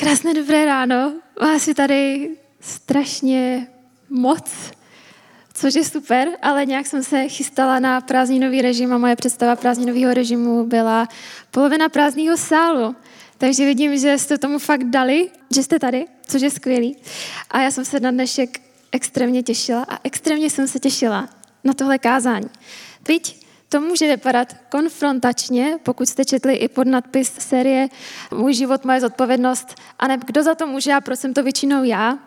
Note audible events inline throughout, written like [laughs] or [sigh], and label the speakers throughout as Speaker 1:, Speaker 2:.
Speaker 1: Krásné dobré ráno. Vás je tady strašně moc, což je super, ale nějak jsem se chystala na prázdninový režim a moje představa prázdninového režimu byla polovina prázdného sálu. Takže vidím, že jste tomu fakt dali, že jste tady, což je skvělý. A já jsem se na dnešek extrémně těšila a extrémně jsem se těšila na tohle kázání. Teď to může vypadat konfrontačně, pokud jste četli i pod nadpis série Můj život, moje zodpovědnost, a ne kdo za to může a proč jsem to většinou já,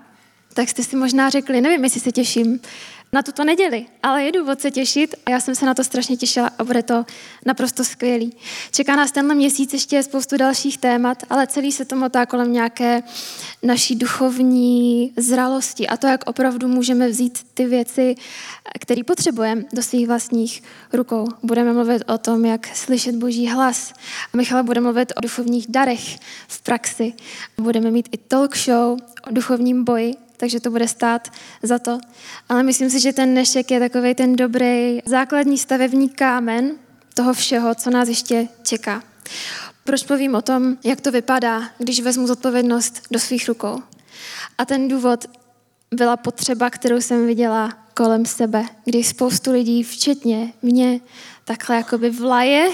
Speaker 1: tak jste si možná řekli, nevím, jestli se těším na tuto neděli, ale je důvod se těšit a já jsem se na to strašně těšila a bude to naprosto skvělý. Čeká nás tenhle měsíc ještě spoustu dalších témat, ale celý se to motá kolem nějaké naší duchovní zralosti a to, jak opravdu můžeme vzít ty věci, které potřebujeme do svých vlastních rukou. Budeme mluvit o tom, jak slyšet boží hlas. A Michal bude mluvit o duchovních darech v praxi. Budeme mít i talk show o duchovním boji, takže to bude stát za to. Ale myslím si, že ten dnešek je takový ten dobrý základní stavební kámen toho všeho, co nás ještě čeká. Proč povím o tom, jak to vypadá, když vezmu zodpovědnost do svých rukou? A ten důvod byla potřeba, kterou jsem viděla kolem sebe, kdy spoustu lidí, včetně mě, takhle jakoby vlaje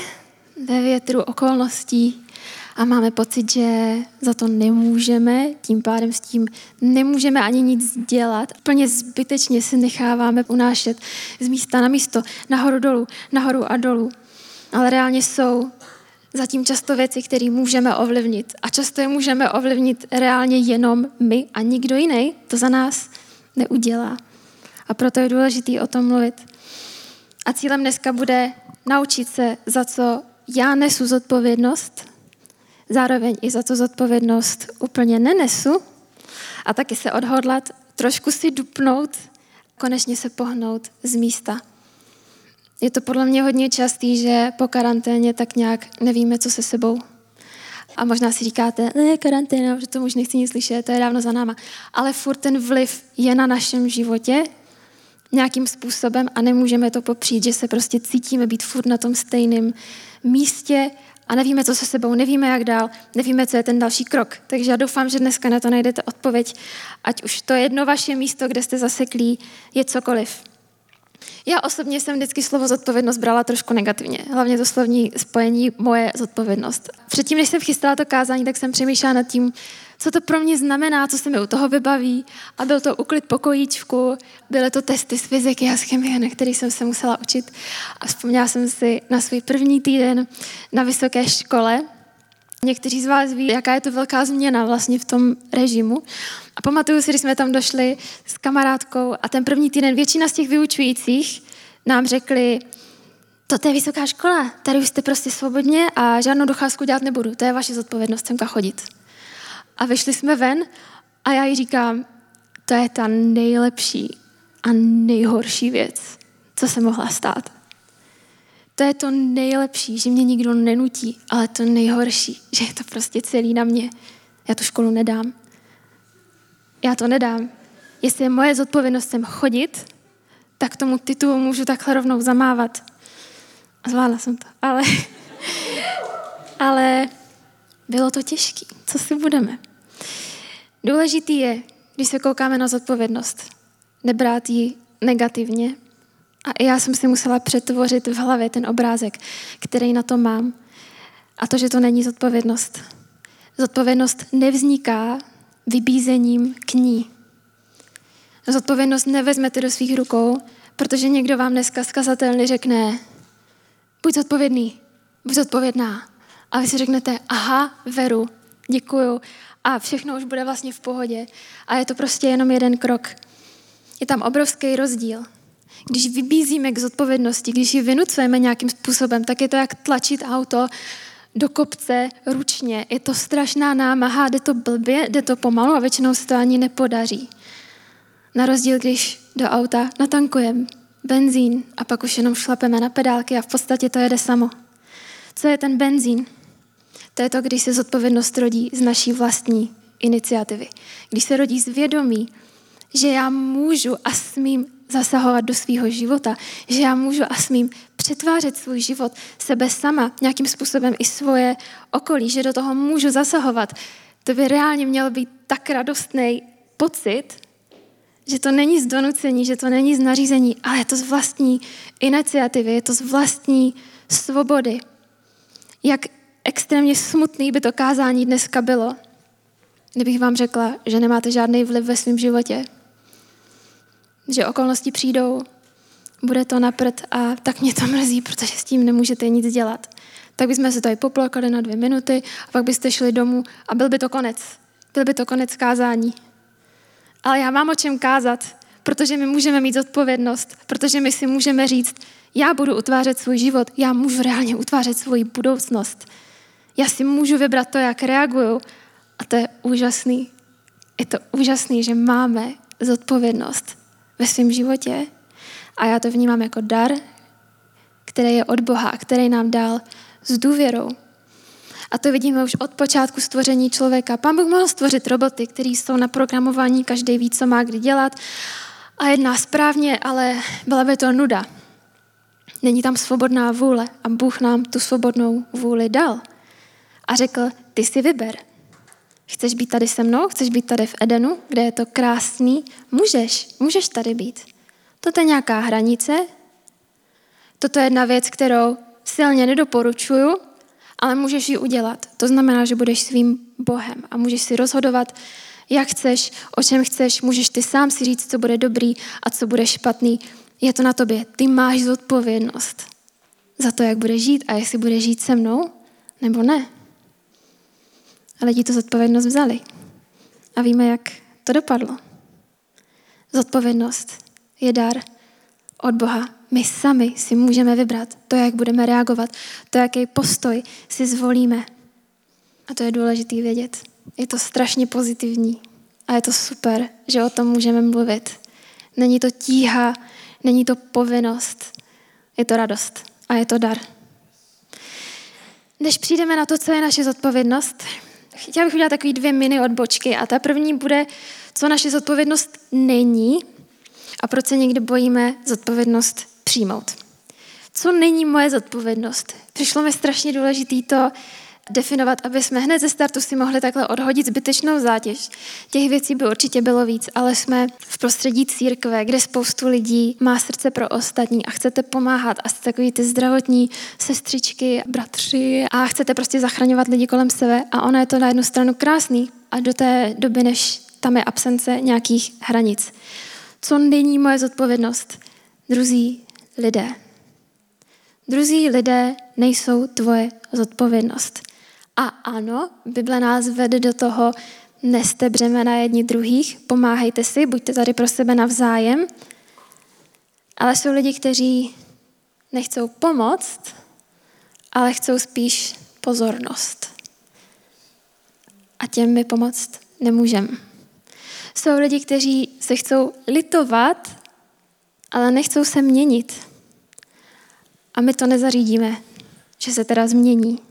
Speaker 1: ve větru okolností a máme pocit, že za to nemůžeme, tím pádem s tím nemůžeme ani nic dělat. Plně zbytečně se necháváme unášet z místa na místo, nahoru dolů, nahoru a dolů. Ale reálně jsou zatím často věci, které můžeme ovlivnit. A často je můžeme ovlivnit reálně jenom my a nikdo jiný to za nás neudělá. A proto je důležité o tom mluvit. A cílem dneska bude naučit se, za co já nesu zodpovědnost zároveň i za to zodpovědnost úplně nenesu a taky se odhodlat, trošku si dupnout, konečně se pohnout z místa. Je to podle mě hodně častý, že po karanténě tak nějak nevíme, co se sebou. A možná si říkáte, ne, karanténa, že to už nechci nic slyšet, to je dávno za náma. Ale furt ten vliv je na našem životě nějakým způsobem a nemůžeme to popřít, že se prostě cítíme být furt na tom stejném místě a nevíme, co se sebou, nevíme, jak dál, nevíme, co je ten další krok. Takže já doufám, že dneska na to najdete odpověď, ať už to jedno vaše místo, kde jste zaseklí, je cokoliv. Já osobně jsem vždycky slovo zodpovědnost brala trošku negativně, hlavně to slovní spojení moje zodpovědnost. Předtím, než jsem chystala to kázání, tak jsem přemýšlela nad tím, co to pro mě znamená, co se mi u toho vybaví. A byl to uklid pokojíčku, byly to testy z fyziky a z chemie, na který jsem se musela učit. A vzpomněla jsem si na svůj první týden na vysoké škole. Někteří z vás ví, jaká je to velká změna vlastně v tom režimu. A pamatuju si, když jsme tam došli s kamarádkou a ten první týden většina z těch vyučujících nám řekli, to je vysoká škola, tady už jste prostě svobodně a žádnou docházku dělat nebudu, to je vaše zodpovědnost semka chodit. A vyšli jsme ven a já jí říkám, to je ta nejlepší a nejhorší věc, co se mohla stát. To je to nejlepší, že mě nikdo nenutí, ale to nejhorší, že je to prostě celý na mě. Já tu školu nedám. Já to nedám. Jestli je moje zodpovědnost sem chodit, tak tomu titulu můžu takhle rovnou zamávat. Zvládla jsem to. Ale, ale bylo to těžké. Co si budeme? Důležitý je, když se koukáme na zodpovědnost, nebrát ji negativně. A i já jsem si musela přetvořit v hlavě ten obrázek, který na to mám. A to, že to není zodpovědnost. Zodpovědnost nevzniká vybízením k ní. Zodpovědnost nevezmete do svých rukou, protože někdo vám dneska skazatelně řekne, buď zodpovědný, buď zodpovědná. A vy si řeknete, aha, veru, děkuju, a všechno už bude vlastně v pohodě. A je to prostě jenom jeden krok. Je tam obrovský rozdíl. Když vybízíme k zodpovědnosti, když ji vynucujeme nějakým způsobem, tak je to jak tlačit auto do kopce ručně. Je to strašná námaha, jde to blbě, jde to pomalu a většinou se to ani nepodaří. Na rozdíl, když do auta natankujeme benzín a pak už jenom šlapeme na pedálky a v podstatě to jede samo. Co je ten benzín? To je to, když se zodpovědnost rodí z naší vlastní iniciativy. Když se rodí z vědomí, že já můžu a smím zasahovat do svého života, že já můžu a smím přetvářet svůj život, sebe sama, nějakým způsobem i svoje okolí, že do toho můžu zasahovat. to by reálně měl být tak radostný pocit, že to není z donucení, že to není z nařízení, ale je to z vlastní iniciativy, je to z vlastní svobody. Jak extrémně smutný by to kázání dneska bylo, kdybych vám řekla, že nemáte žádný vliv ve svém životě. Že okolnosti přijdou, bude to na a tak mě to mrzí, protože s tím nemůžete nic dělat. Tak bychom se tady poplakali na dvě minuty a pak byste šli domů a byl by to konec. Byl by to konec kázání. Ale já mám o čem kázat, protože my můžeme mít zodpovědnost, protože my si můžeme říct, já budu utvářet svůj život, já můžu reálně utvářet svoji budoucnost. Já si můžu vybrat to, jak reaguju. A to je úžasný. Je to úžasný, že máme zodpovědnost ve svém životě. A já to vnímám jako dar, který je od Boha, který nám dal s důvěrou. A to vidíme už od počátku stvoření člověka. Pán Bůh mohl stvořit roboty, které jsou na programování, každý ví, co má kdy dělat a jedná správně, ale byla by to nuda. Není tam svobodná vůle a Bůh nám tu svobodnou vůli dal. A řekl, ty si vyber. Chceš být tady se mnou? Chceš být tady v Edenu, kde je to krásný? Můžeš, můžeš tady být. Toto je nějaká hranice. Toto je jedna věc, kterou silně nedoporučuju, ale můžeš ji udělat. To znamená, že budeš svým Bohem a můžeš si rozhodovat, jak chceš, o čem chceš, můžeš ty sám si říct, co bude dobrý a co bude špatný. Je to na tobě. Ty máš zodpovědnost za to, jak bude žít a jestli bude žít se mnou, nebo ne. A lidi tu zodpovědnost vzali. A víme, jak to dopadlo. Zodpovědnost je dar od Boha. My sami si můžeme vybrat to, jak budeme reagovat, to, jaký postoj si zvolíme. A to je důležité vědět. Je to strašně pozitivní a je to super, že o tom můžeme mluvit. Není to tíha, není to povinnost, je to radost a je to dar. Než přijdeme na to, co je naše zodpovědnost, chtěla bych udělat takový dvě mini odbočky a ta první bude, co naše zodpovědnost není a proč se někdy bojíme zodpovědnost přijmout. Co není moje zodpovědnost? Přišlo mi strašně důležitý to definovat, aby jsme hned ze startu si mohli takhle odhodit zbytečnou zátěž. Těch věcí by určitě bylo víc, ale jsme v prostředí církve, kde spoustu lidí má srdce pro ostatní a chcete pomáhat a jste takový ty zdravotní sestřičky, bratři a chcete prostě zachraňovat lidi kolem sebe a ono je to na jednu stranu krásný a do té doby, než tam je absence nějakých hranic. Co není moje zodpovědnost? Druzí lidé. Druzí lidé nejsou tvoje zodpovědnost. A ano, Bible nás vede do toho, neste břemena jedni druhých, pomáhejte si, buďte tady pro sebe navzájem. Ale jsou lidi, kteří nechcou pomoct, ale chcou spíš pozornost. A těm my pomoct nemůžeme. Jsou lidi, kteří se chcou litovat, ale nechcou se měnit. A my to nezařídíme, že se teda změní.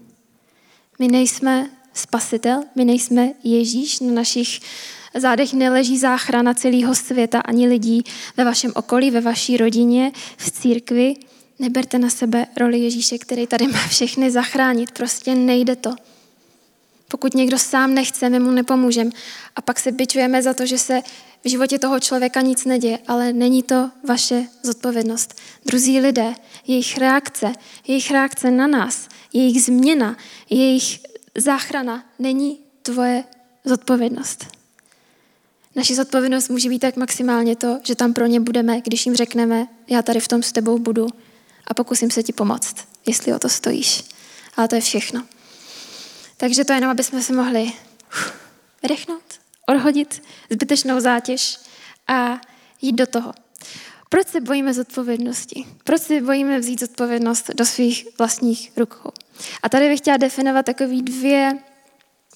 Speaker 1: My nejsme spasitel, my nejsme Ježíš, na našich zádech neleží záchrana celého světa ani lidí ve vašem okolí, ve vaší rodině, v církvi. Neberte na sebe roli Ježíše, který tady má všechny zachránit. Prostě nejde to. Pokud někdo sám nechce, my mu nepomůžeme. A pak se byčujeme za to, že se v životě toho člověka nic neděje, ale není to vaše zodpovědnost. Druzí lidé, jejich reakce, jejich reakce na nás, jejich změna, jejich záchrana není tvoje zodpovědnost. Naši zodpovědnost může být tak maximálně to, že tam pro ně budeme, když jim řekneme, já tady v tom s tebou budu a pokusím se ti pomoct, jestli o to stojíš. Ale to je všechno. Takže to jenom, aby jsme se mohli vydechnout, odhodit zbytečnou zátěž a jít do toho. Proč se bojíme zodpovědnosti? Proč se bojíme vzít zodpovědnost do svých vlastních rukou? A tady bych chtěla definovat takové dvě,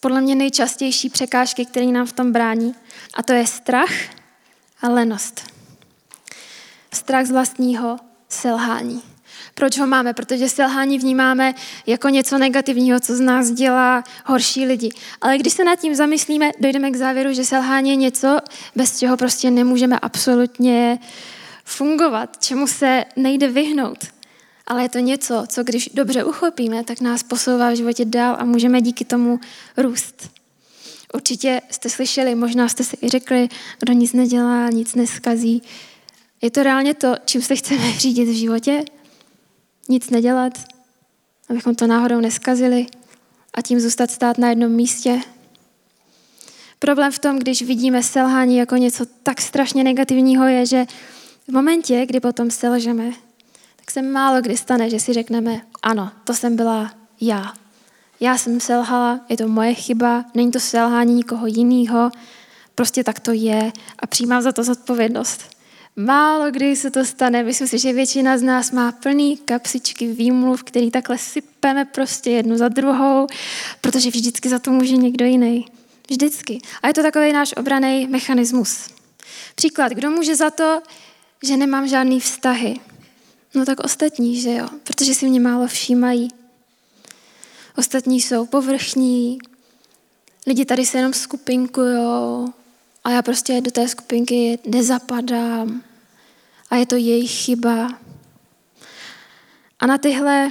Speaker 1: podle mě nejčastější překážky, které nám v tom brání. A to je strach a lenost. Strach z vlastního selhání. Proč ho máme? Protože selhání vnímáme jako něco negativního, co z nás dělá horší lidi. Ale když se nad tím zamyslíme, dojdeme k závěru, že selhání je něco, bez čeho prostě nemůžeme absolutně fungovat, čemu se nejde vyhnout. Ale je to něco, co když dobře uchopíme, tak nás posouvá v životě dál a můžeme díky tomu růst. Určitě jste slyšeli, možná jste si i řekli, kdo nic nedělá, nic neskazí. Je to reálně to, čím se chceme řídit v životě? Nic nedělat, abychom to náhodou neskazili a tím zůstat stát na jednom místě. Problém v tom, když vidíme selhání jako něco tak strašně negativního, je, že v momentě, kdy potom selžeme, tak se málo kdy stane, že si řekneme, ano, to jsem byla já. Já jsem selhala, je to moje chyba, není to selhání nikoho jiného, prostě tak to je a přijímám za to zodpovědnost. Málo kdy se to stane, myslím si, že většina z nás má plný kapsičky výmluv, který takhle sypeme prostě jednu za druhou, protože vždycky za to může někdo jiný. Vždycky. A je to takový náš obraný mechanismus. Příklad, kdo může za to, že nemám žádný vztahy? No tak ostatní, že jo, protože si mě málo všímají. Ostatní jsou povrchní, lidi tady se jenom skupinkujou a já prostě do té skupinky nezapadám a je to jejich chyba. A na tyhle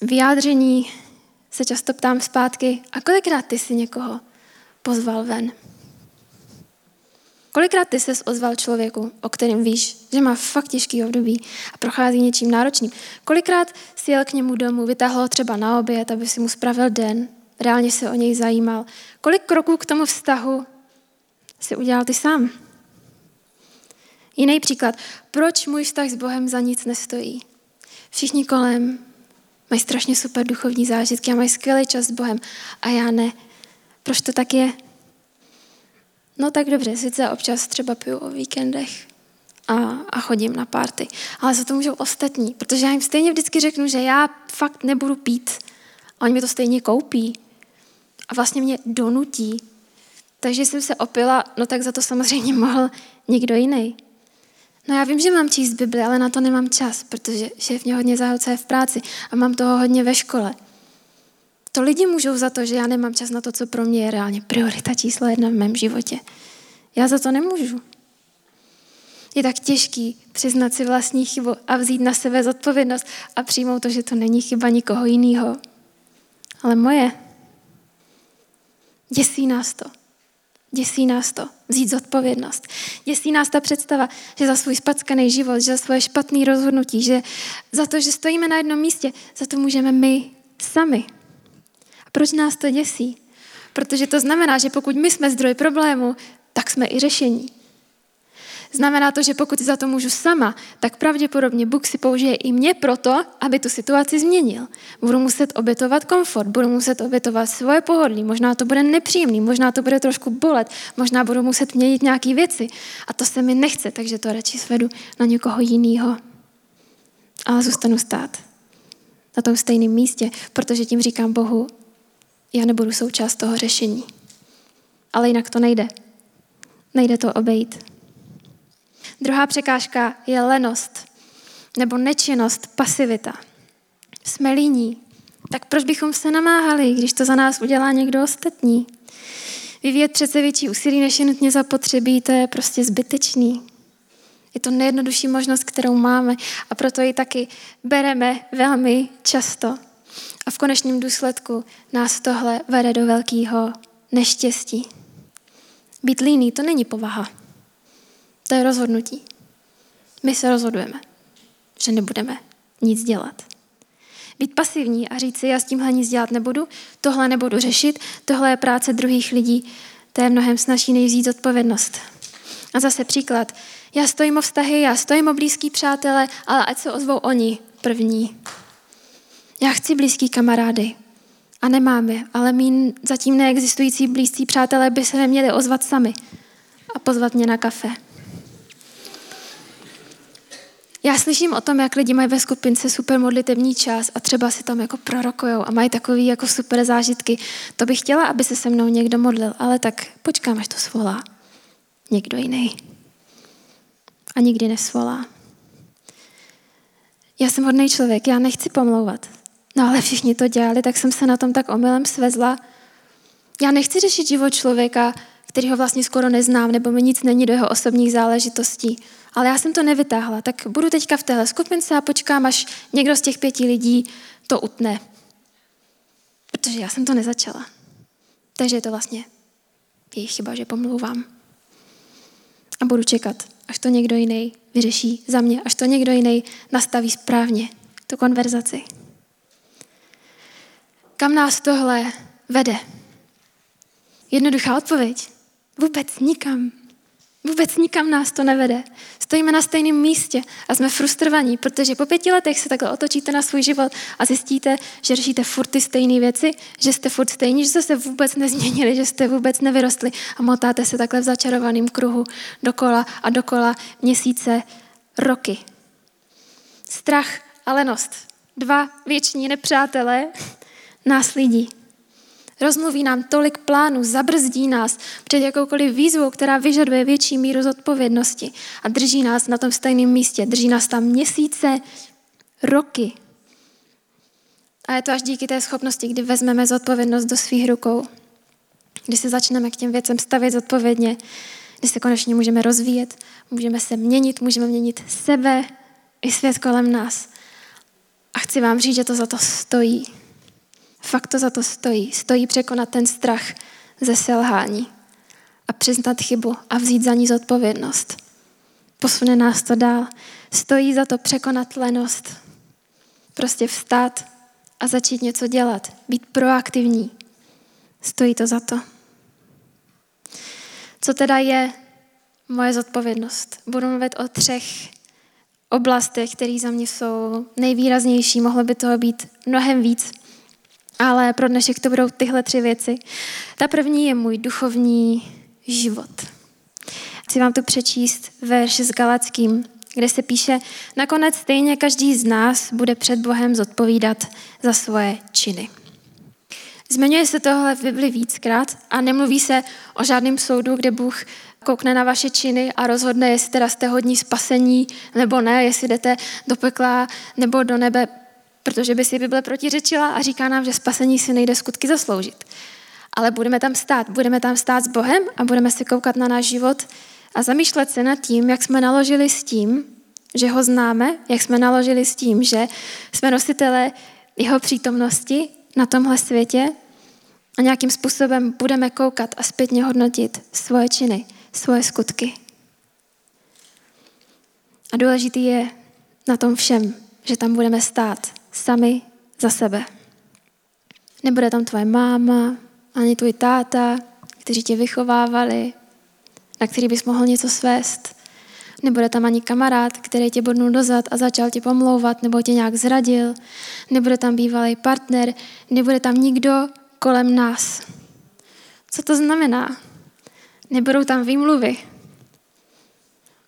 Speaker 1: vyjádření se často ptám zpátky, a kolikrát ty si někoho pozval ven? Kolikrát ty ses ozval člověku, o kterém víš, že má fakt těžký období a prochází něčím náročným? Kolikrát si jel k němu domů, vytáhl ho třeba na oběd, aby si mu spravil den, reálně se o něj zajímal? Kolik kroků k tomu vztahu si udělal ty sám? Jiný příklad. Proč můj vztah s Bohem za nic nestojí? Všichni kolem mají strašně super duchovní zážitky a mají skvělý čas s Bohem a já ne. Proč to tak je? No tak dobře, sice občas třeba piju o víkendech a, a chodím na párty, ale za to můžou ostatní, protože já jim stejně vždycky řeknu, že já fakt nebudu pít. A oni mi to stejně koupí a vlastně mě donutí. Takže jsem se opila, no tak za to samozřejmě mohl někdo jiný. No já vím, že mám číst Bibli, ale na to nemám čas, protože šéf mě hodně zahlcuje v práci a mám toho hodně ve škole. To lidi můžou za to, že já nemám čas na to, co pro mě je reálně priorita číslo jedna v mém životě. Já za to nemůžu. Je tak těžký přiznat si vlastní chybu a vzít na sebe zodpovědnost a přijmout to, že to není chyba nikoho jiného. Ale moje. Děsí nás to. Děsí nás to, vzít zodpovědnost. Děsí nás ta představa, že za svůj spackaný život, že za svoje špatné rozhodnutí, že za to, že stojíme na jednom místě, za to můžeme my sami. A proč nás to děsí? Protože to znamená, že pokud my jsme zdroj problému, tak jsme i řešení. Znamená to, že pokud za to můžu sama, tak pravděpodobně Bůh si použije i mě proto, aby tu situaci změnil. Budu muset obětovat komfort, budu muset obětovat svoje pohodlí, možná to bude nepříjemný, možná to bude trošku bolet, možná budu muset měnit nějaké věci. A to se mi nechce, takže to radši svedu na někoho jiného. Ale zůstanu stát na tom stejném místě, protože tím říkám Bohu, já nebudu součást toho řešení. Ale jinak to nejde. Nejde to obejít. Druhá překážka je lenost nebo nečinnost, pasivita. Jsme líní. Tak proč bychom se namáhali, když to za nás udělá někdo ostatní? Vyvíjet přece větší úsilí, než je nutně zapotřebí, to je prostě zbytečný. Je to nejjednodušší možnost, kterou máme a proto ji taky bereme velmi často. A v konečném důsledku nás tohle vede do velkého neštěstí. Být líný to není povaha. To je rozhodnutí. My se rozhodujeme, že nebudeme nic dělat. Být pasivní a říct si, já s tímhle nic dělat nebudu, tohle nebudu řešit, tohle je práce druhých lidí, to je mnohem snažší nejvzít odpovědnost. A zase příklad. Já stojím o vztahy, já stojím o blízký přátele, ale ať se ozvou oni první. Já chci blízký kamarády a nemám je, ale mý zatím neexistující blízcí přátelé by se neměli ozvat sami a pozvat mě na kafe. Já slyším o tom, jak lidi mají ve skupince super modlitevní čas a třeba si tam jako prorokujou a mají takový jako super zážitky. To bych chtěla, aby se se mnou někdo modlil, ale tak počkám, až to svolá někdo jiný. A nikdy nesvolá. Já jsem hodný člověk, já nechci pomlouvat. No ale všichni to dělali, tak jsem se na tom tak omylem svezla. Já nechci řešit život člověka, který ho vlastně skoro neznám, nebo mi nic není do jeho osobních záležitostí. Ale já jsem to nevytáhla, tak budu teďka v téhle skupince a počkám, až někdo z těch pěti lidí to utne. Protože já jsem to nezačala. Takže je to vlastně Je chyba, že pomlouvám. A budu čekat, až to někdo jiný vyřeší za mě, až to někdo jiný nastaví správně, tu konverzaci. Kam nás tohle vede? Jednoduchá odpověď. Vůbec nikam. Vůbec nikam nás to nevede. Stojíme na stejném místě a jsme frustrovaní, protože po pěti letech se takhle otočíte na svůj život a zjistíte, že řešíte furt ty stejné věci, že jste furt stejní, že jste se vůbec nezměnili, že jste vůbec nevyrostli a motáte se takhle v začarovaném kruhu dokola a dokola měsíce, roky. Strach a lenost. Dva věční nepřátelé nás lidí. Rozmluví nám tolik plánů, zabrzdí nás před jakoukoliv výzvou, která vyžaduje větší míru zodpovědnosti a drží nás na tom stejném místě. Drží nás tam měsíce, roky. A je to až díky té schopnosti, kdy vezmeme zodpovědnost do svých rukou, kdy se začneme k těm věcem stavět zodpovědně, kdy se konečně můžeme rozvíjet, můžeme se měnit, můžeme měnit sebe i svět kolem nás. A chci vám říct, že to za to stojí. Fakt to za to stojí. Stojí překonat ten strach ze selhání a přiznat chybu a vzít za ní zodpovědnost. Posune nás to dál. Stojí za to překonat lenost. Prostě vstát a začít něco dělat. Být proaktivní. Stojí to za to. Co teda je moje zodpovědnost? Budu mluvit o třech oblastech, které za mě jsou nejvýraznější. Mohlo by toho být mnohem víc ale pro dnešek to budou tyhle tři věci. Ta první je můj duchovní život. Chci vám tu přečíst verš s Galackým, kde se píše, nakonec stejně každý z nás bude před Bohem zodpovídat za svoje činy. Zmiňuje se tohle v Bibli víckrát a nemluví se o žádném soudu, kde Bůh koukne na vaše činy a rozhodne, jestli teda jste hodní spasení nebo ne, jestli jdete do pekla nebo do nebe protože by si Bible protiřečila a říká nám, že spasení si nejde skutky zasloužit. Ale budeme tam stát, budeme tam stát s Bohem a budeme se koukat na náš život a zamýšlet se nad tím, jak jsme naložili s tím, že ho známe, jak jsme naložili s tím, že jsme nositele jeho přítomnosti na tomhle světě a nějakým způsobem budeme koukat a zpětně hodnotit svoje činy, svoje skutky. A důležitý je na tom všem, že tam budeme stát sami za sebe. Nebude tam tvoje máma, ani tvůj táta, kteří tě vychovávali, na který bys mohl něco svést. Nebude tam ani kamarád, který tě bodnul dozad a začal tě pomlouvat nebo tě nějak zradil. Nebude tam bývalý partner, nebude tam nikdo kolem nás. Co to znamená? Nebudou tam výmluvy.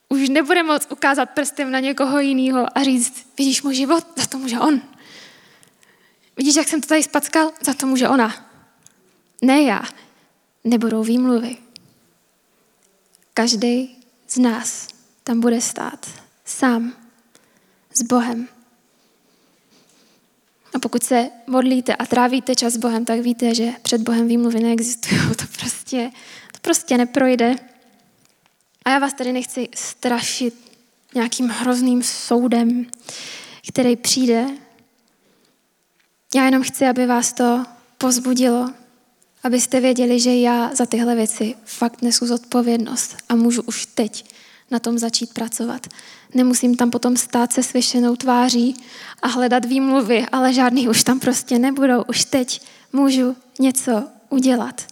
Speaker 1: Už nebude moc ukázat prstem na někoho jiného a říct, vidíš můj život, za to může on. Vidíš, jak jsem to tady spackal? Za to může ona. Ne já. Nebudou výmluvy. Každý z nás tam bude stát sám s Bohem. A pokud se modlíte a trávíte čas s Bohem, tak víte, že před Bohem výmluvy neexistují. [laughs] To prostě, to prostě neprojde. A já vás tady nechci strašit nějakým hrozným soudem, který přijde já jenom chci, aby vás to pozbudilo, abyste věděli, že já za tyhle věci fakt nesu zodpovědnost a můžu už teď na tom začít pracovat. Nemusím tam potom stát se svěšenou tváří a hledat výmluvy, ale žádný už tam prostě nebudou. Už teď můžu něco udělat.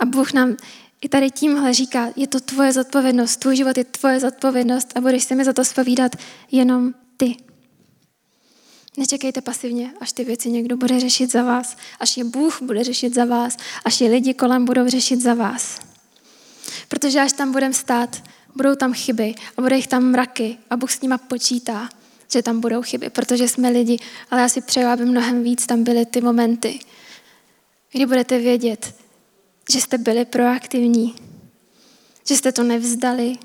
Speaker 1: A Bůh nám i tady tímhle říká, je to tvoje zodpovědnost, tvůj život je tvoje zodpovědnost a budeš se mi za to spovídat jenom ty. Nečekejte pasivně, až ty věci někdo bude řešit za vás, až je Bůh bude řešit za vás, až je lidi kolem budou řešit za vás. Protože až tam budeme stát, budou tam chyby a bude jich tam mraky a Bůh s nima počítá, že tam budou chyby, protože jsme lidi, ale já si přeju, aby mnohem víc tam byly ty momenty, kdy budete vědět, že jste byli proaktivní, že jste to nevzdali,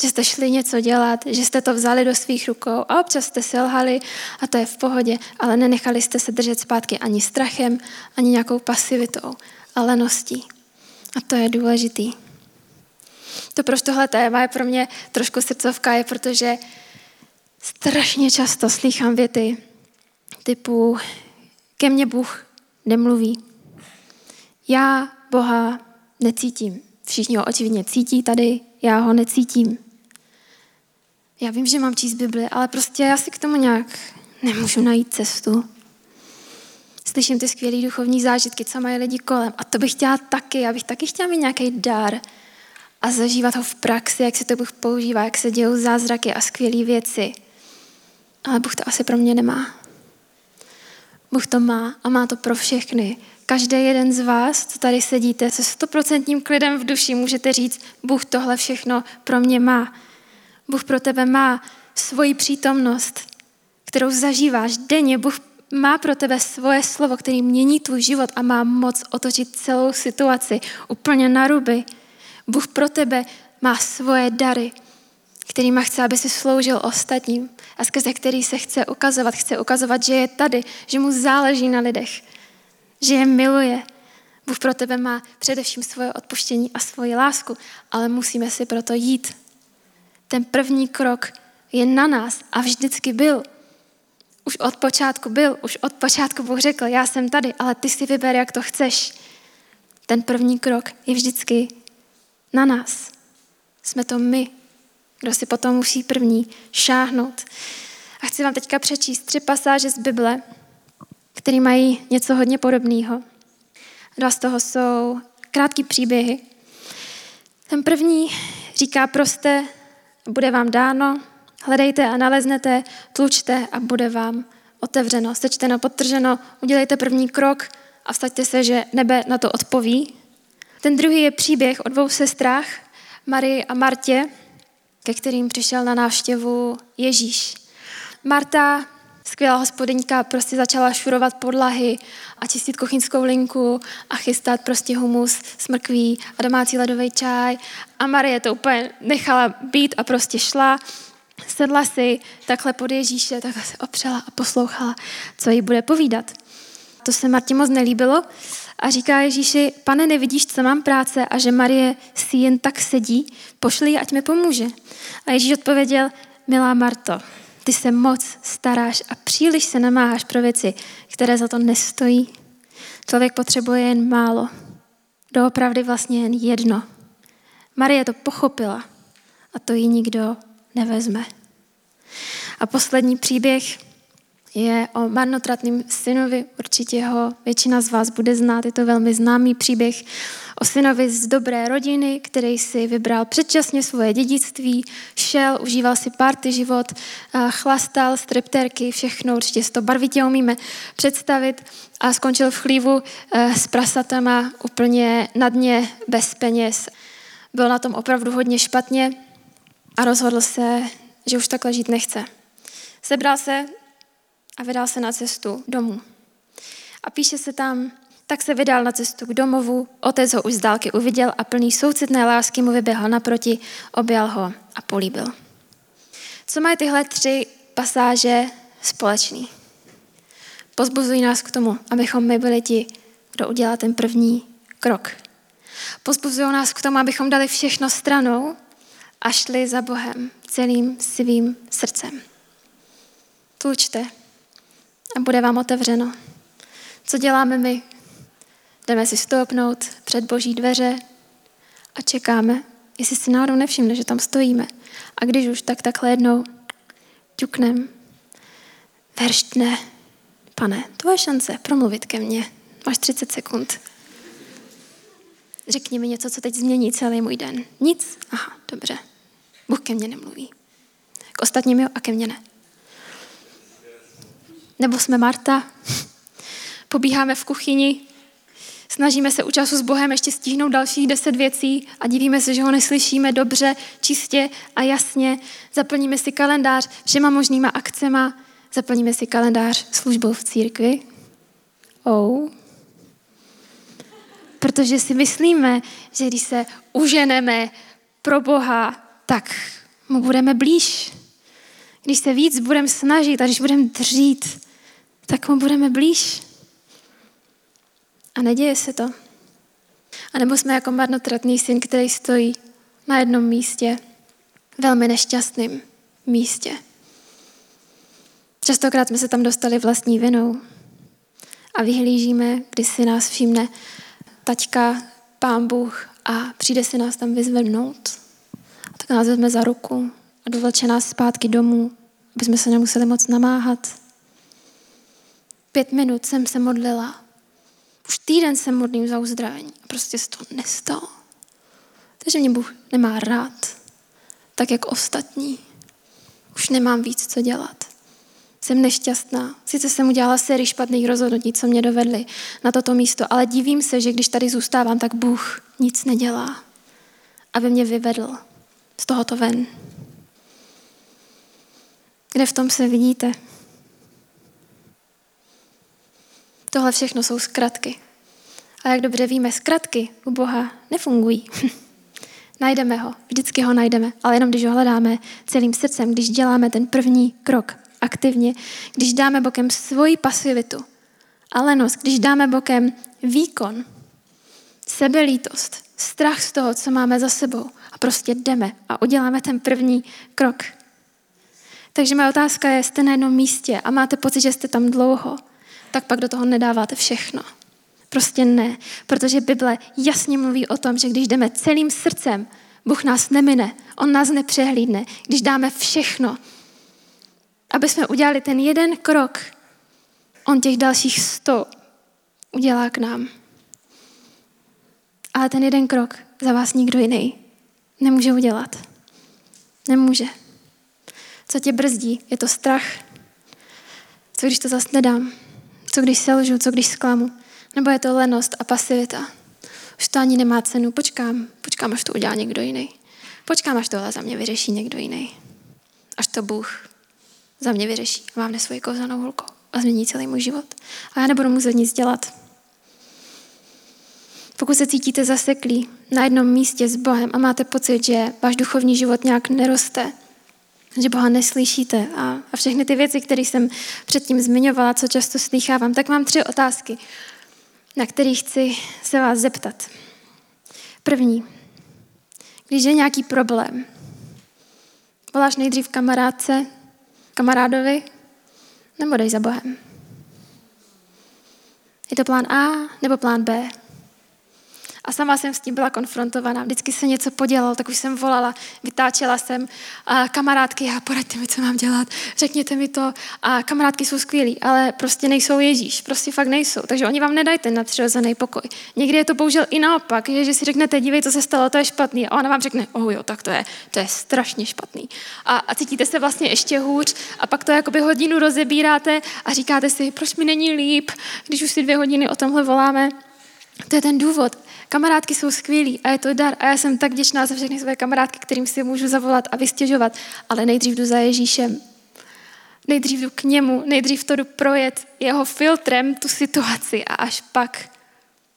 Speaker 1: že jste šli něco dělat, že jste to vzali do svých rukou a občas jste selhali a to je v pohodě, ale nenechali jste se držet zpátky ani strachem, ani nějakou pasivitou a leností. A to je důležitý. To, proč tohle téma je pro mě trošku srdcovka, je protože strašně často slychám věty typu ke mně Bůh nemluví. Já Boha necítím. Všichni ho očividně cítí tady, já ho necítím. Já vím, že mám číst Bibli, ale prostě já si k tomu nějak nemůžu najít cestu. Slyším ty skvělé duchovní zážitky, co mají lidi kolem. A to bych chtěla taky. Já bych taky chtěla mít nějaký dar a zažívat ho v praxi, jak se to Bůh používá, jak se dějou zázraky a skvělé věci. Ale Bůh to asi pro mě nemá. Bůh to má a má to pro všechny. Každý jeden z vás, co tady sedíte, se stoprocentním klidem v duši můžete říct, Bůh tohle všechno pro mě má. Bůh pro tebe má svoji přítomnost, kterou zažíváš denně. Bůh má pro tebe svoje slovo, který mění tvůj život a má moc otočit celou situaci úplně na ruby. Bůh pro tebe má svoje dary, kterýma chce, aby si sloužil ostatním a skrze který se chce ukazovat. Chce ukazovat, že je tady, že mu záleží na lidech, že je miluje. Bůh pro tebe má především svoje odpuštění a svoji lásku, ale musíme si proto jít. Ten první krok je na nás a vždycky byl. Už od počátku byl, už od počátku Bůh řekl, já jsem tady, ale ty si vyber, jak to chceš. Ten první krok je vždycky na nás. Jsme to my, kdo si potom musí první šáhnout. A chci vám teďka přečíst tři pasáže z Bible, které mají něco hodně podobného. Dva z toho jsou krátký příběhy. Ten první říká proste, bude vám dáno, hledejte a naleznete, tlučte a bude vám otevřeno, sečteno, podtrženo, udělejte první krok a vstaďte se, že nebe na to odpoví. Ten druhý je příběh o dvou sestrách, Marii a Martě, ke kterým přišel na návštěvu Ježíš. Marta, skvělá hospodyňka, prostě začala šurovat podlahy a čistit kuchyňskou linku a chystat prostě humus s mrkví a domácí ledový čaj. A Marie to úplně nechala být a prostě šla. Sedla si takhle pod Ježíše, takhle se opřela a poslouchala, co jí bude povídat. To se Martě moc nelíbilo a říká Ježíši, pane, nevidíš, co mám práce a že Marie si jen tak sedí, pošli ji, ať mi pomůže. A Ježíš odpověděl, milá Marto, ty se moc staráš a příliš se namáháš pro věci, které za to nestojí. Člověk potřebuje jen málo. Doopravdy vlastně jen jedno. Marie to pochopila a to jí nikdo nevezme. A poslední příběh je o marnotratném synovi. Určitě ho většina z vás bude znát. Je to velmi známý příběh o synovi z dobré rodiny, který si vybral předčasně svoje dědictví, šel, užíval si party život, chlastal, stripterky, všechno, určitě si to barvitě umíme představit a skončil v chlívu eh, s prasatama úplně na dně, bez peněz. Byl na tom opravdu hodně špatně a rozhodl se, že už takhle žít nechce. Sebral se a vydal se na cestu domů. A píše se tam, tak se vydal na cestu k domovu, otec ho už z dálky uviděl a plný soucitné lásky mu vyběhl naproti, objal ho a políbil. Co mají tyhle tři pasáže společný? Pozbuzují nás k tomu, abychom my byli ti, kdo udělá ten první krok. Pozbuzují nás k tomu, abychom dali všechno stranou a šli za Bohem celým svým srdcem. Tlučte a bude vám otevřeno. Co děláme my? Jdeme si stoupnout před boží dveře a čekáme, jestli si náhodou nevšimne, že tam stojíme. A když už, tak takhle jednou ťuknem. Verštne, pane, tvoje šance promluvit ke mně. Máš 30 sekund. Řekni mi něco, co teď změní celý můj den. Nic? Aha, dobře. Bůh ke mně nemluví. K ostatním jo a ke mně ne. Nebo jsme Marta, pobíháme v kuchyni, snažíme se u času s Bohem ještě stihnout dalších deset věcí a divíme se, že ho neslyšíme dobře, čistě a jasně. Zaplníme si kalendář všema možnýma akcema, zaplníme si kalendář službou v církvi. Oh. Protože si myslíme, že když se uženeme pro Boha, tak mu budeme blíž. Když se víc budeme snažit a když budeme dřít, tak mu budeme blíž. A neděje se to. A nebo jsme jako marnotratný syn, který stojí na jednom místě, velmi nešťastným místě. Častokrát jsme se tam dostali vlastní vinou a vyhlížíme, kdy si nás všimne taťka, pán Bůh a přijde si nás tam vyzvednout. A tak nás vezme za ruku a dovleče nás zpátky domů, aby jsme se nemuseli moc namáhat. Pět minut jsem se modlila. Už týden se modlím za uzdravení a prostě se to nestalo. Takže mě Bůh nemá rád, tak jak ostatní. Už nemám víc, co dělat. Jsem nešťastná. Sice jsem udělala sérii špatných rozhodnutí, co mě dovedly na toto místo, ale divím se, že když tady zůstávám, tak Bůh nic nedělá, aby mě vyvedl z tohoto ven. Kde v tom se vidíte? Tohle všechno jsou zkratky. A jak dobře víme, zkratky u Boha nefungují. [laughs] najdeme ho, vždycky ho najdeme, ale jenom když ho hledáme celým srdcem, když děláme ten první krok aktivně, když dáme bokem svoji pasivitu a lenost, když dáme bokem výkon, sebelítost, strach z toho, co máme za sebou a prostě jdeme a uděláme ten první krok. Takže moje otázka je, jste na jednom místě a máte pocit, že jste tam dlouho, tak pak do toho nedáváte všechno. Prostě ne, protože Bible jasně mluví o tom, že když jdeme celým srdcem, Bůh nás nemine, On nás nepřehlídne. Když dáme všechno, aby jsme udělali ten jeden krok, On těch dalších sto udělá k nám. Ale ten jeden krok za vás nikdo jiný nemůže udělat. Nemůže. Co tě brzdí? Je to strach. Co když to zase nedám? Co když selžu? Co když zklamu? Nebo je to lenost a pasivita? Už to ani nemá cenu. Počkám, počkám, až to udělá někdo jiný. Počkám, až tohle za mě vyřeší někdo jiný. Až to Bůh za mě vyřeší. Mám svoji kouzelnou hulku a změní celý můj život. A já nebudu muset nic dělat. Pokud se cítíte zaseklí na jednom místě s Bohem a máte pocit, že váš duchovní život nějak neroste, že Boha neslyšíte a, a všechny ty věci, které jsem předtím zmiňovala, co často slychávám, tak mám tři otázky, na které chci se vás zeptat. První. Když je nějaký problém, voláš nejdřív kamarádce, kamarádovi, nebo dej za Bohem? Je to plán A nebo plán B? A sama jsem s tím byla konfrontovaná. Vždycky se něco podělalo, tak už jsem volala, vytáčela jsem a kamarádky, a poraďte mi, co mám dělat, řekněte mi to. A kamarádky jsou skvělí, ale prostě nejsou Ježíš, prostě fakt nejsou. Takže oni vám nedají ten nadpřirozený pokoj. Někdy je to bohužel i naopak, že, že si řeknete, dívej, co se stalo, to je špatný. A ona vám řekne, oh jo, tak to je, to je strašně špatný. A, a cítíte se vlastně ještě hůř a pak to jakoby hodinu rozebíráte a říkáte si, proč mi není líp, když už si dvě hodiny o tomhle voláme. To je ten důvod. Kamarádky jsou skvělí a je to dar a já jsem tak vděčná za všechny své kamarádky, kterým si můžu zavolat a vystěžovat, ale nejdřív jdu za Ježíšem. Nejdřív jdu k němu, nejdřív to jdu projet jeho filtrem tu situaci a až pak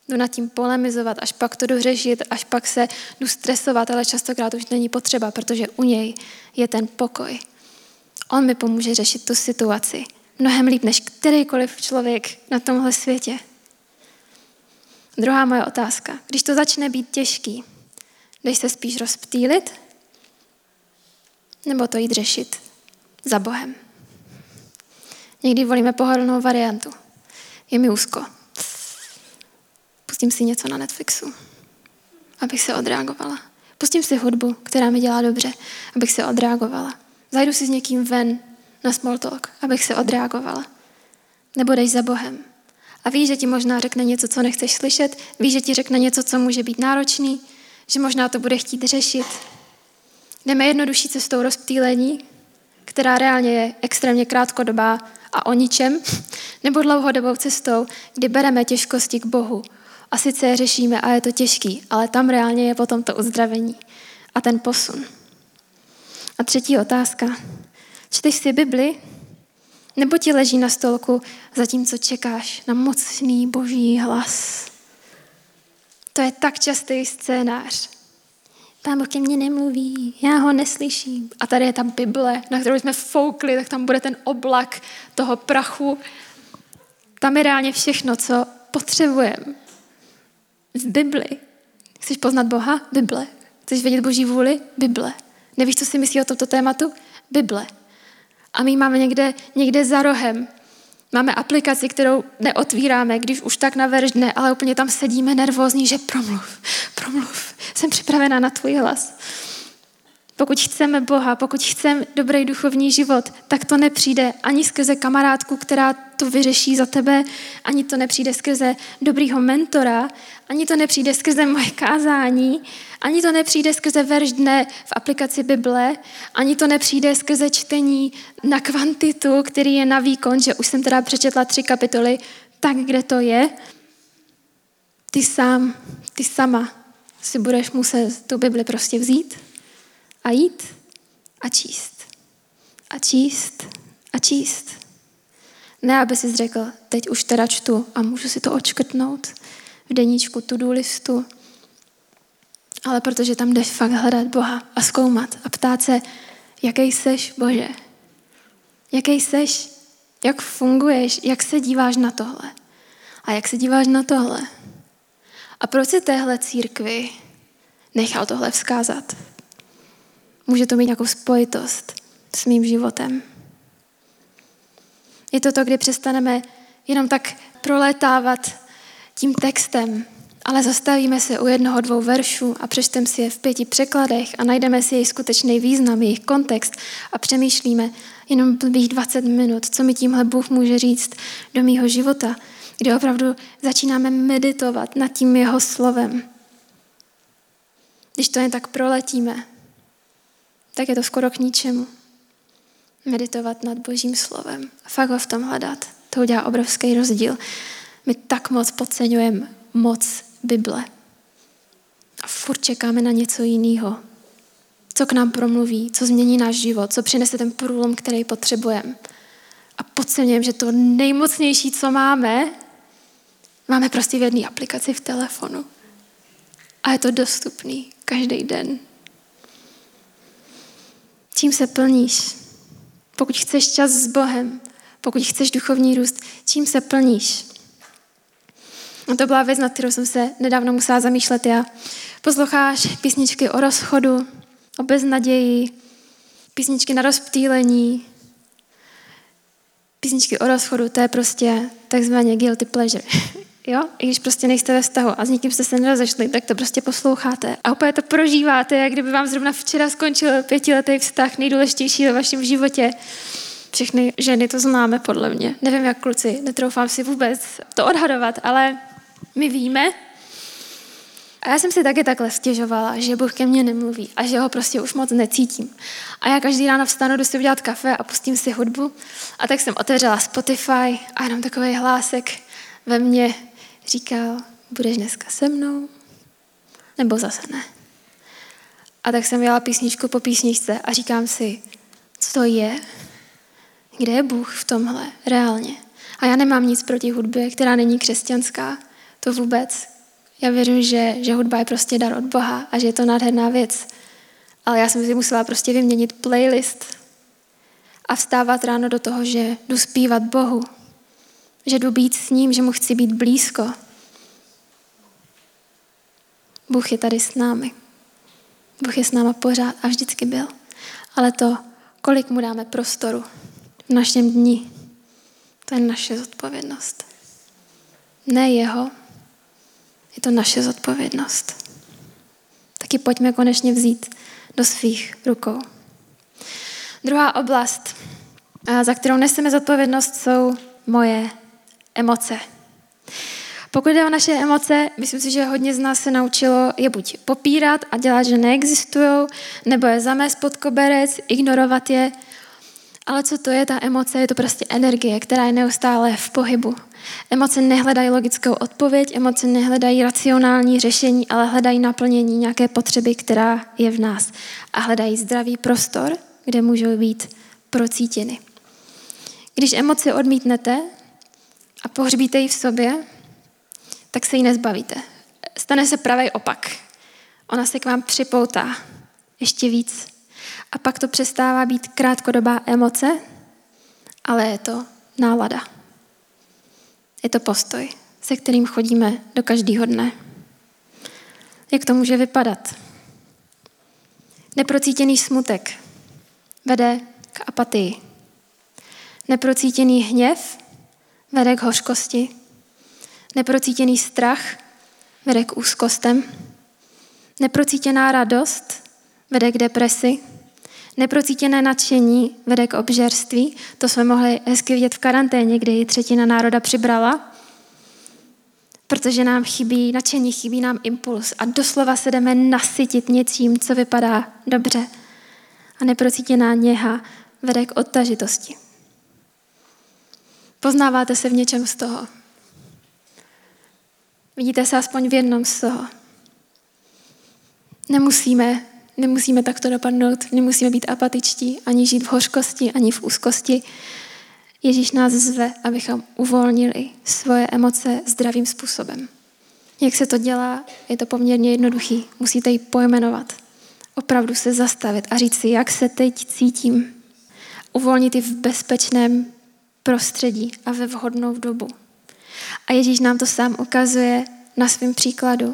Speaker 1: jdu nad tím polemizovat, až pak to jdu řešit, až pak se jdu stresovat, ale častokrát už není potřeba, protože u něj je ten pokoj. On mi pomůže řešit tu situaci mnohem líp než kterýkoliv člověk na tomhle světě. Druhá moje otázka. Když to začne být těžký, jdeš se spíš rozptýlit? Nebo to jít řešit za Bohem? Někdy volíme pohodlnou variantu. Je mi úzko. Pustím si něco na Netflixu, abych se odreagovala. Pustím si hudbu, která mi dělá dobře, abych se odreagovala. Zajdu si s někým ven na small talk, abych se odreagovala. Nebo jdeš za Bohem, a víš, že ti možná řekne něco, co nechceš slyšet, víš, že ti řekne něco, co může být náročný, že možná to bude chtít řešit. Jdeme jednodušší cestou rozptýlení, která reálně je extrémně krátkodobá a o ničem, [laughs] nebo dlouhodobou cestou, kdy bereme těžkosti k Bohu. A sice je řešíme a je to těžký, ale tam reálně je potom to uzdravení a ten posun. A třetí otázka. Čteš si Bibli? Nebo ti leží na stolku, zatímco čekáš na mocný boží hlas. To je tak častý scénář. Pán Bůh ke mně nemluví, já ho neslyším. A tady je ta Bible, na kterou jsme foukli, tak tam bude ten oblak toho prachu. Tam je reálně všechno, co potřebujeme. V Bibli. Chceš poznat Boha? Bible. Chceš vědět Boží vůli? Bible. Nevíš, co si myslí o tomto tématu? Bible. A my máme někde, někde za rohem. Máme aplikaci, kterou neotvíráme, když už tak naveržne, ale úplně tam sedíme nervózní, že promluv, promluv, Jsem připravená na tvůj hlas. Pokud chceme Boha, pokud chceme dobrý duchovní život, tak to nepřijde ani skrze kamarádku, která to vyřeší za tebe, ani to nepřijde skrze dobrýho mentora, ani to nepřijde skrze moje kázání, ani to nepřijde skrze verš dne v aplikaci Bible, ani to nepřijde skrze čtení na kvantitu, který je na výkon, že už jsem teda přečetla tři kapitoly, tak kde to je. Ty sám, ty sama si budeš muset tu Bibli prostě vzít a jít a číst. A číst a číst. Ne, aby si řekl, teď už teda čtu a můžu si to očkrtnout v deníčku to-do listu, ale protože tam jdeš fakt hledat Boha a zkoumat a ptát se, jaký seš, Bože. Jaký seš, jak funguješ, jak se díváš na tohle. A jak se díváš na tohle. A proč si téhle církvi nechal tohle vzkázat? Může to mít nějakou spojitost s mým životem. Je to to, kdy přestaneme jenom tak prolétávat tím textem, ale zastavíme se u jednoho, dvou veršů a přečteme si je v pěti překladech a najdeme si jejich skutečný význam, jejich kontext a přemýšlíme jenom blbých 20 minut, co mi tímhle Bůh může říct do mýho života, kdy opravdu začínáme meditovat nad tím jeho slovem. Když to jen tak proletíme, tak je to skoro k ničemu. Meditovat nad Božím slovem. A fakt ho v tom hledat. To udělá obrovský rozdíl. My tak moc podceňujeme moc Bible. A furt čekáme na něco jiného. Co k nám promluví, co změní náš život, co přinese ten průlom, který potřebujeme. A podceňujeme, že to nejmocnější, co máme, máme prostě v jedné aplikaci v telefonu. A je to dostupný každý den. Čím se plníš? Pokud chceš čas s Bohem, pokud chceš duchovní růst, čím se plníš? A to byla věc, nad kterou jsem se nedávno musela zamýšlet já. Posloucháš písničky o rozchodu, o beznaději, písničky na rozptýlení, písničky o rozchodu, to je prostě takzvaně guilty pleasure. [laughs] Jo? I když prostě nejste ve vztahu a s někým jste se nerozešli, tak to prostě posloucháte. A úplně to prožíváte, jak kdyby vám zrovna včera skončil pětiletý vztah, nejdůležitější ve vašem životě. Všechny ženy to známe, podle mě. Nevím, jak kluci, netroufám si vůbec to odhadovat, ale my víme. A já jsem si taky takhle stěžovala, že Bůh ke mně nemluví a že ho prostě už moc necítím. A já každý ráno vstanu, jdu si udělat kafe a pustím si hudbu. A tak jsem otevřela Spotify a jenom takový hlásek ve mně říkal, budeš dneska se mnou? Nebo zase ne? A tak jsem jela písničku po písničce a říkám si, co to je? Kde je Bůh v tomhle reálně? A já nemám nic proti hudbě, která není křesťanská. To vůbec. Já věřím, že, že hudba je prostě dar od Boha a že je to nádherná věc. Ale já jsem si musela prostě vyměnit playlist a vstávat ráno do toho, že jdu zpívat Bohu, že jdu být s ním, že mu chci být blízko. Bůh je tady s námi. Bůh je s náma pořád a vždycky byl. Ale to, kolik mu dáme prostoru v našem dni, to je naše zodpovědnost. Ne jeho, je to naše zodpovědnost. Taky pojďme konečně vzít do svých rukou. Druhá oblast, za kterou neseme zodpovědnost, jsou moje emoce. Pokud jde o naše emoce, myslím si, že hodně z nás se naučilo je buď popírat a dělat, že neexistují, nebo je zamést pod koberec, ignorovat je. Ale co to je ta emoce? Je to prostě energie, která je neustále v pohybu. Emoce nehledají logickou odpověď, emoce nehledají racionální řešení, ale hledají naplnění nějaké potřeby, která je v nás. A hledají zdravý prostor, kde můžou být procítěny. Když emoci odmítnete, a pohřbíte ji v sobě, tak se jí nezbavíte. Stane se pravý opak. Ona se k vám připoutá ještě víc. A pak to přestává být krátkodobá emoce, ale je to nálada. Je to postoj, se kterým chodíme do každého dne. Jak to může vypadat? Neprocítěný smutek vede k apatii. Neprocítěný hněv vede k hořkosti. Neprocítěný strach vede k úzkostem. Neprocítěná radost vede k depresi. Neprocítěné nadšení vede k obžerství. To jsme mohli hezky vidět v karanténě, kdy třetina národa přibrala. Protože nám chybí nadšení, chybí nám impuls a doslova se jdeme nasytit něčím, co vypadá dobře. A neprocítěná něha vede k odtažitosti. Poznáváte se v něčem z toho. Vidíte se aspoň v jednom z toho. Nemusíme, nemusíme takto dopadnout, nemusíme být apatičtí, ani žít v hořkosti, ani v úzkosti. Ježíš nás zve, abychom uvolnili svoje emoce zdravým způsobem. Jak se to dělá, je to poměrně jednoduchý. Musíte ji pojmenovat. Opravdu se zastavit a říct si, jak se teď cítím. Uvolnit ji v bezpečném prostředí a ve vhodnou dobu. A Ježíš nám to sám ukazuje na svém příkladu,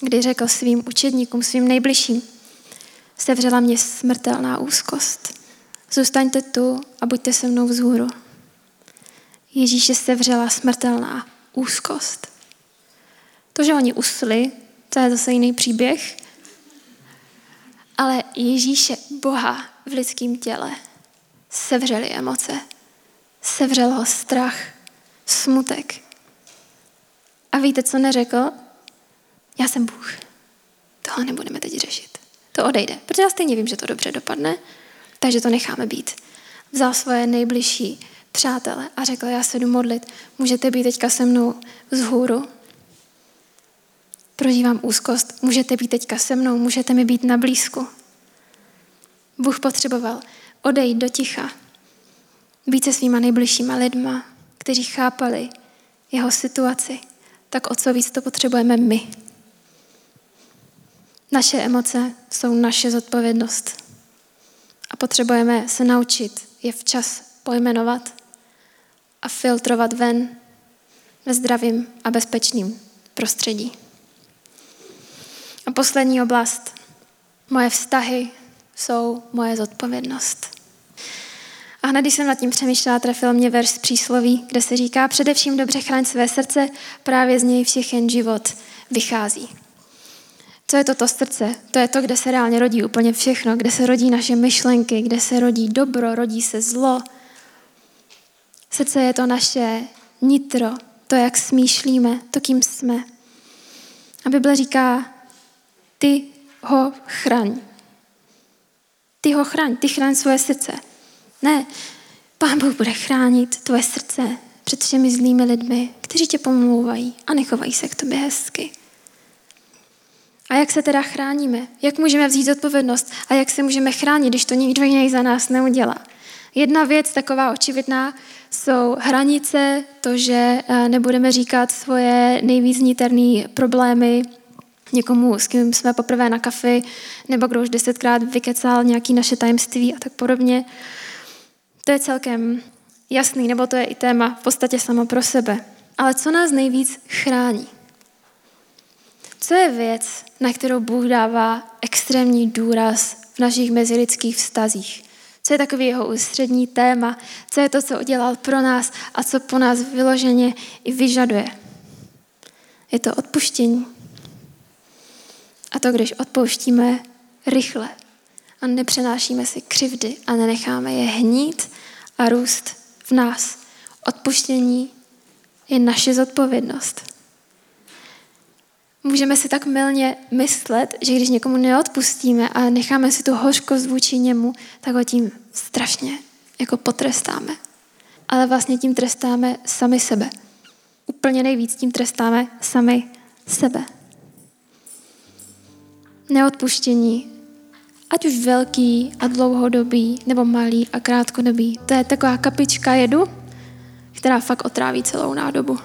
Speaker 1: kdy řekl svým učedníkům, svým nejbližším, sevřela mě smrtelná úzkost. Zůstaňte tu a buďte se mnou vzhůru. Ježíše sevřela smrtelná úzkost. To, že oni usli, to je zase jiný příběh, ale Ježíše, Boha v lidském těle, sevřeli emoce. Sevřel ho strach, smutek. A víte, co neřekl? Já jsem Bůh. Tohle nebudeme teď řešit. To odejde, protože já stejně vím, že to dobře dopadne, takže to necháme být. Vzal svoje nejbližší přátele a řekl, já se jdu modlit, můžete být teďka se mnou vzhůru. Prožívám úzkost, můžete být teďka se mnou, můžete mi být na blízku. Bůh potřeboval odejít do ticha, být se svýma nejbližšíma lidma, kteří chápali jeho situaci, tak o co víc to potřebujeme my. Naše emoce jsou naše zodpovědnost. A potřebujeme se naučit je včas pojmenovat a filtrovat ven ve zdravým a bezpečným prostředí. A poslední oblast. Moje vztahy jsou moje zodpovědnost. A hned, když jsem nad tím přemýšlela, trefil mě verš přísloví, kde se říká, především dobře chraň své srdce, právě z něj všechen život vychází. Co je to to srdce? To je to, kde se reálně rodí úplně všechno, kde se rodí naše myšlenky, kde se rodí dobro, rodí se zlo. Srdce je to naše nitro, to, jak smýšlíme, to, kým jsme. A Bible říká, ty ho chraň. Ty ho chraň, ty chraň svoje srdce. Ne, Pán Bůh bude chránit tvoje srdce před všemi zlými lidmi, kteří tě pomlouvají a nechovají se k tobě hezky. A jak se teda chráníme? Jak můžeme vzít odpovědnost? A jak se můžeme chránit, když to nikdo jiný za nás neudělá? Jedna věc taková očividná jsou hranice, to, že eh, nebudeme říkat svoje nejvíc problémy někomu, s kým jsme poprvé na kafi, nebo kdo už desetkrát vykecal nějaký naše tajemství a tak podobně. To je celkem jasný, nebo to je i téma v podstatě samo pro sebe. Ale co nás nejvíc chrání? Co je věc, na kterou Bůh dává extrémní důraz v našich mezilidských vztazích? Co je takový jeho ústřední téma? Co je to, co udělal pro nás a co po nás vyloženě i vyžaduje? Je to odpuštění. A to, když odpouštíme rychle a nepřenášíme si křivdy a nenecháme je hnít a růst v nás. Odpuštění je naše zodpovědnost. Můžeme si tak milně myslet, že když někomu neodpustíme a necháme si tu hořkost vůči němu, tak ho tím strašně jako potrestáme. Ale vlastně tím trestáme sami sebe. Úplně nejvíc tím trestáme sami sebe. Neodpuštění, ať už velký a dlouhodobý, nebo malý a krátkodobý, to je taková kapička jedu, která fakt otráví celou nádobu.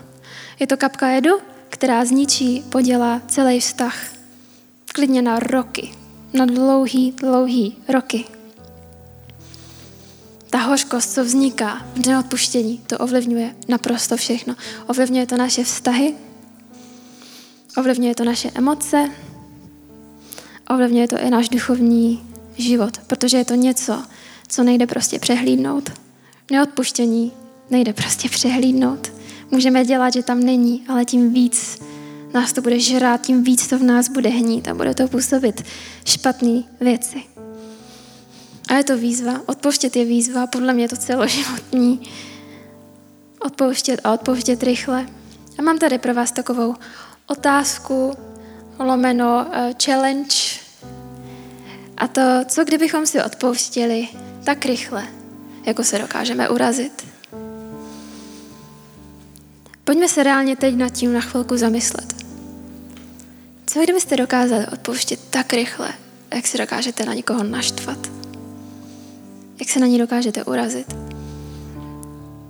Speaker 1: Je to kapka jedu, která zničí, podělá celý vztah. Klidně na roky. Na dlouhý, dlouhý roky. Ta hořkost, co vzniká v neodpuštění, to ovlivňuje naprosto všechno. Ovlivňuje to naše vztahy, ovlivňuje to naše emoce, ovlivňuje to i náš duchovní život, protože je to něco, co nejde prostě přehlídnout. Neodpuštění nejde prostě přehlídnout. Můžeme dělat, že tam není, ale tím víc nás to bude žrát, tím víc to v nás bude hnít a bude to působit špatné věci. A je to výzva. Odpouštět je výzva, podle mě je to celoživotní. Odpouštět a odpouštět rychle. A mám tady pro vás takovou otázku, lomeno uh, challenge. A to, co kdybychom si odpouštěli tak rychle, jako se dokážeme urazit. Pojďme se reálně teď nad tím na chvilku zamyslet. Co kdybyste dokázali odpouštět tak rychle, jak si dokážete na někoho naštvat? Jak se na ní dokážete urazit?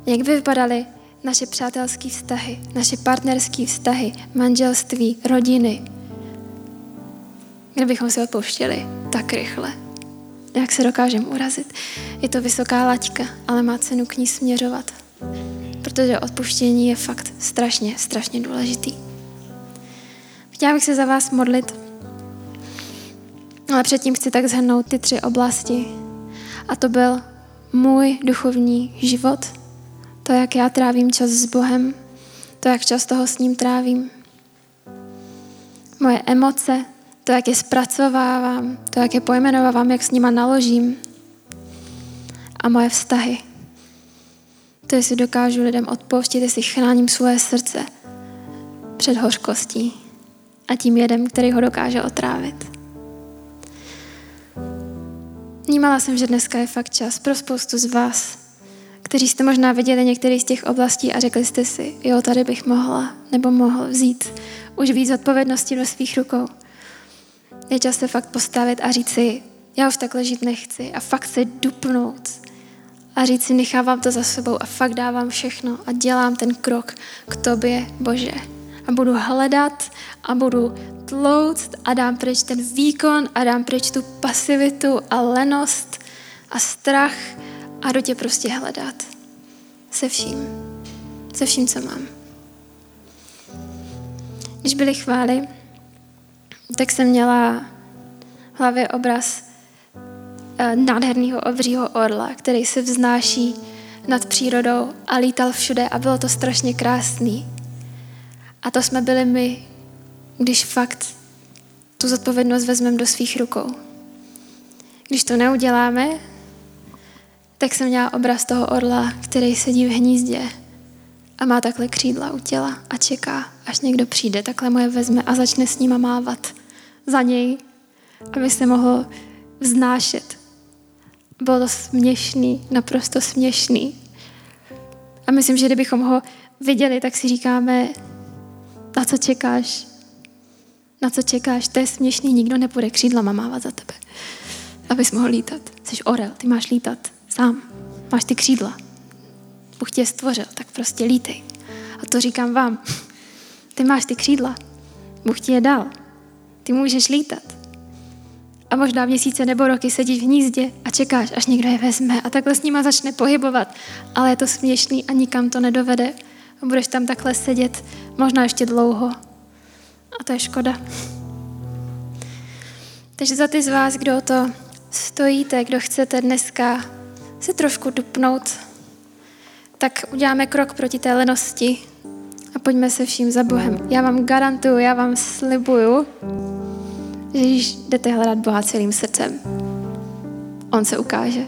Speaker 1: Jak by vypadaly naše přátelské vztahy, naše partnerské vztahy, manželství, rodiny, kdybychom si odpouštěli tak rychle? Jak se dokážeme urazit? Je to vysoká laťka, ale má cenu k ní směřovat. Protože odpuštění je fakt strašně, strašně důležitý. Chtěla bych se za vás modlit, ale předtím chci tak zhrnout ty tři oblasti. A to byl můj duchovní život, to, jak já trávím čas s Bohem, to, jak často ho s ním trávím. Moje emoce, to, jak je zpracovávám, to, jak je pojmenovávám, jak s nima naložím. A moje vztahy. To, jestli dokážu lidem odpouštět, jestli chráním svoje srdce před hořkostí a tím jedem, který ho dokáže otrávit. Vnímala jsem, že dneska je fakt čas pro spoustu z vás, kteří jste možná viděli některý z těch oblastí a řekli jste si, jo, tady bych mohla nebo mohl vzít už víc odpovědnosti do svých rukou. Je čas se fakt postavit a říct si, já už takhle žít nechci a fakt se dupnout a říct si, nechávám to za sebou a fakt dávám všechno a dělám ten krok k tobě, Bože. A budu hledat a budu tlouct a dám pryč ten výkon a dám pryč tu pasivitu a lenost a strach a do tě prostě hledat. Se vším. Se vším, co mám. Když byly chvály, tak jsem měla v hlavě obraz eh, nádherného obřího orla, který se vznáší nad přírodou a lítal všude a bylo to strašně krásný. A to jsme byli my, když fakt tu zodpovědnost vezmeme do svých rukou. Když to neuděláme, tak jsem měla obraz toho orla, který sedí v hnízdě a má takhle křídla u těla a čeká, až někdo přijde, takhle moje vezme a začne s ním mávat za něj, aby se mohl vznášet. Bylo to směšný, naprosto směšný. A myslím, že kdybychom ho viděli, tak si říkáme, na co čekáš? Na co čekáš? To je směšný, nikdo nepůjde křídlama mávat za tebe, abys mohl lítat. Jsi orel, ty máš lítat sám. Máš ty křídla. Bůh tě stvořil, tak prostě lítej. A to říkám vám. Ty máš ty křídla. Bůh ti je dal. Ty můžeš lítat. A možná měsíce nebo roky sedíš v hnízdě a čekáš, až někdo je vezme a takhle s nima začne pohybovat. Ale je to směšný a nikam to nedovede. A budeš tam takhle sedět možná ještě dlouho. A to je škoda. Takže za ty z vás, kdo to stojíte, kdo chcete dneska se trošku dupnout, tak uděláme krok proti té lenosti a pojďme se vším za Bohem. Já vám garantuju, já vám slibuju, že když jdete hledat Boha celým srdcem, On se ukáže.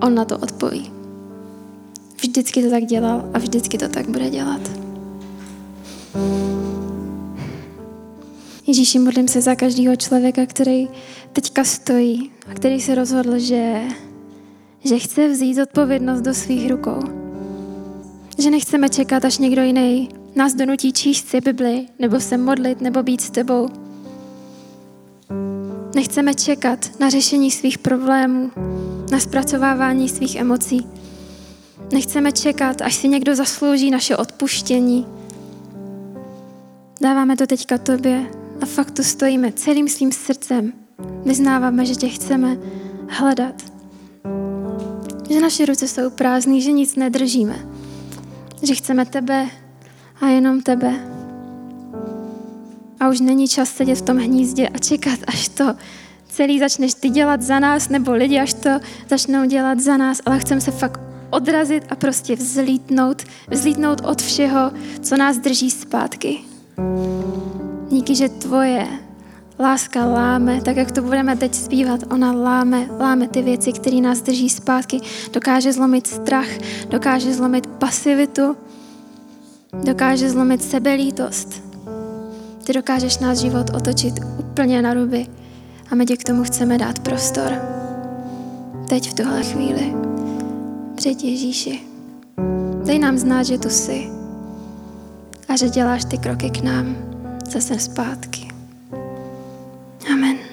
Speaker 1: On na to odpoví. Vždycky to tak dělal a vždycky to tak bude dělat. Ježíši, modlím se za každého člověka, který teďka stojí a který se rozhodl, že, že chce vzít odpovědnost do svých rukou. Že nechceme čekat, až někdo jiný nás donutí číst si Bibli, nebo se modlit, nebo být s tebou. Nechceme čekat na řešení svých problémů, na zpracovávání svých emocí. Nechceme čekat, až si někdo zaslouží naše odpuštění. Dáváme to teďka tobě a fakt tu stojíme celým svým srdcem. Vyznáváme, že tě chceme hledat. Že naše ruce jsou prázdné, že nic nedržíme. Že chceme tebe a jenom tebe. A už není čas sedět v tom hnízdě a čekat, až to celý začneš ty dělat za nás, nebo lidi až to začnou dělat za nás, ale chceme se fakt odrazit a prostě vzlítnout, vzlítnout od všeho, co nás drží zpátky. Díky, že tvoje láska láme, tak jak to budeme teď zpívat, ona láme, láme ty věci, které nás drží zpátky, dokáže zlomit strach, dokáže zlomit pasivitu, dokáže zlomit sebelítost. Ty dokážeš náš život otočit úplně na ruby a my ti k tomu chceme dát prostor. Teď v tuhle chvíli před Ježíši. Dej nám znát, že tu jsi a že děláš ty kroky k nám zase zpátky. Amen.